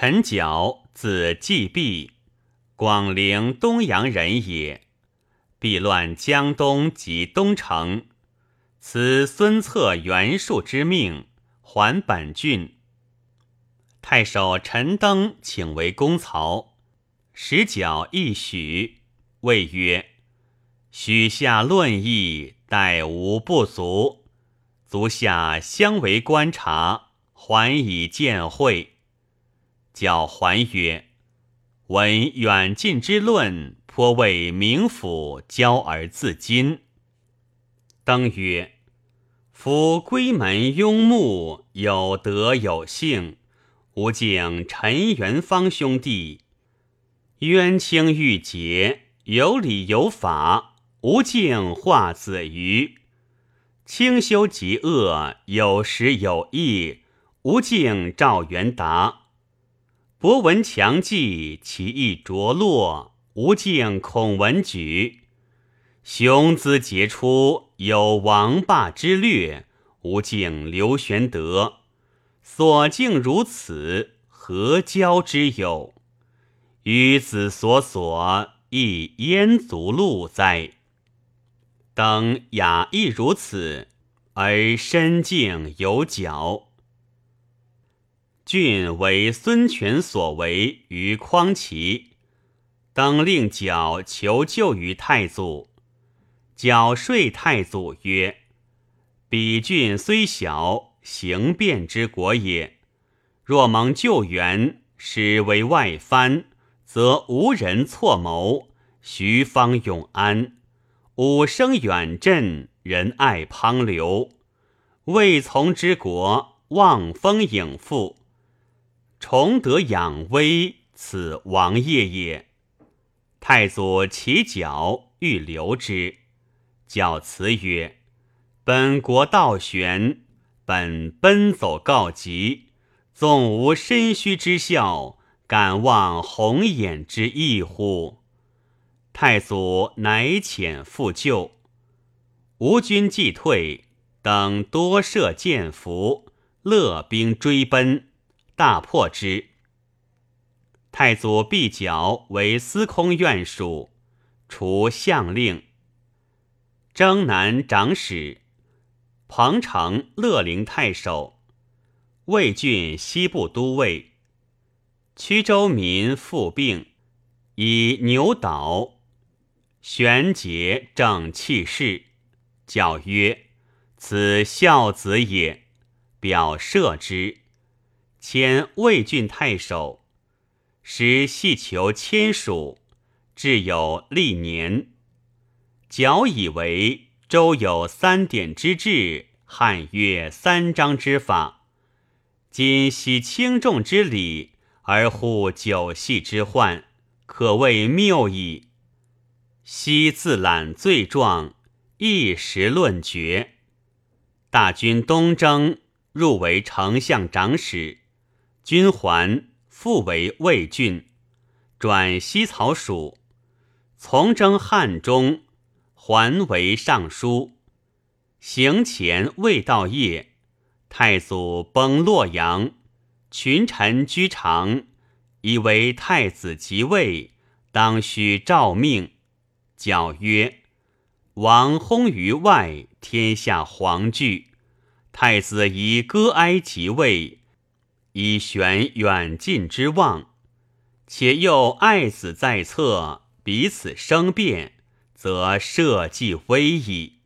陈角，字季弼，广陵东阳人也。避乱江东及东城，此孙策袁术之命，还本郡。太守陈登请为公曹，使角一许，谓曰：“许下论议，待无不足。足下相为观察，还以见会。”叫还曰：“闻远近之论。”颇为名府骄而自矜。登曰：“夫闺门庸穆，有德有幸，吾敬陈元方兄弟。冤清玉洁，有理有法，吾敬华子瑜。清修极恶，有时有义，吾敬赵元达。博闻强记，其意着落。”无敬孔文举，雄姿杰出，有王霸之略；无敬刘玄德，所敬如此，何交之有？与子所所，亦焉足路哉？登雅亦如此，而身敬有角。郡为孙权所为于匡齐。登令角求救于太祖，角说太祖曰：“彼郡虽小，行变之国也。若蒙救援，使为外藩，则无人错谋，徐方永安，武生远镇，仁爱滂流。未从之国，望风影复，崇德养威，此王业也。”太祖起脚欲留之，角辞曰：“本国道玄，本奔走告急，纵无身虚之效，敢忘红眼之意乎？”太祖乃遣复救。吴军既退，等多设箭伏，勒兵追奔，大破之。太祖毕角为司空院属，除相令。征南长史，彭城乐陵太守，魏郡西部都尉。曲州民复病，以牛倒。玄节正气势，教曰：“此孝子也。”表赦之，迁魏郡太守。时系求签署，至有历年。矫以为周有三典之制，汉乐三章之法。今悉轻重之礼，而护九系之患，可谓谬矣。昔自揽罪状，一时论决。大军东征，入为丞相长史，君还。复为魏郡，转西曹属，从征汉中，还为尚书。行前未到夜，太祖崩洛阳，群臣居长，以为太子即位，当须诏命。矫曰：“王薨于外，天下惶惧。太子宜割哀即位。”以悬远近之望，且又爱子在侧，彼此生变，则社稷危矣。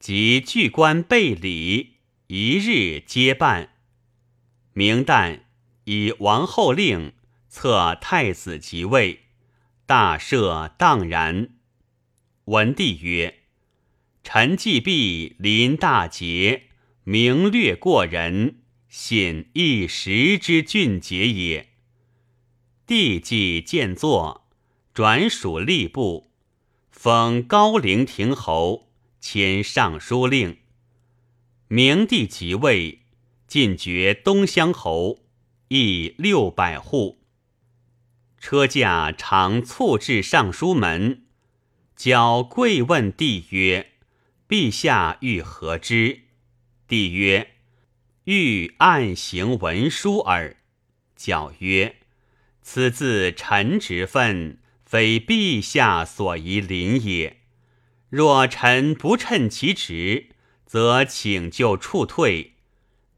即具官备礼，一日皆办。明旦，以王后令册太子即位，大赦荡然。文帝曰：“臣既毕临大节，名略过人。”信一时之俊杰也。帝既见作，转属吏部，封高陵亭侯，迁尚书令。明帝即位，进爵东乡侯，邑六百户。车驾常促至尚书门，交跪问帝曰：“陛下欲何之？”帝曰。欲暗行文书耳，矫曰：“此自臣职分，非陛下所宜临也。若臣不称其职，则请就处退。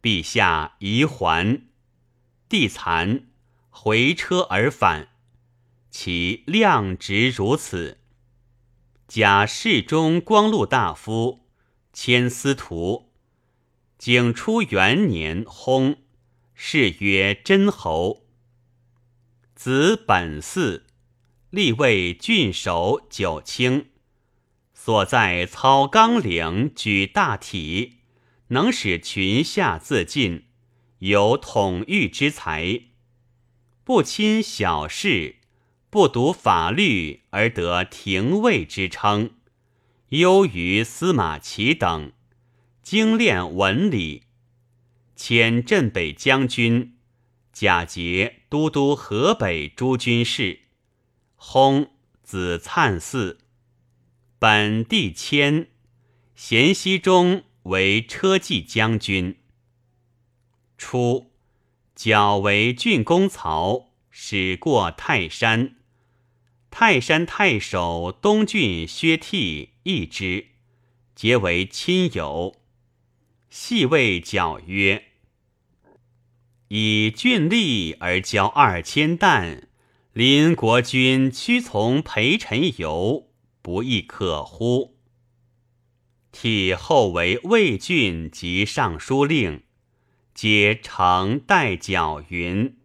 陛下宜还。”帝惭，回车而返。其量直如此。假侍中光禄大夫，迁司徒。景初元年薨，谥曰真侯。子本嗣，立为郡守九卿。所在操纲领，举大体，能使群下自尽。有统御之才，不亲小事，不读法律而得廷尉之称，优于司马齐等，精练文理，迁镇北将军，假节都督河北诸军事。薨，子粲嗣。本地迁，咸熙中为车骑将军。初，矫为郡公曹，使过泰山。泰山太守东郡薛悌义之，结为亲友。细谓矫曰：“以郡吏而交二千担，临国君屈从陪臣游，不亦可乎？”替后为魏郡及尚书令。皆常代矫云。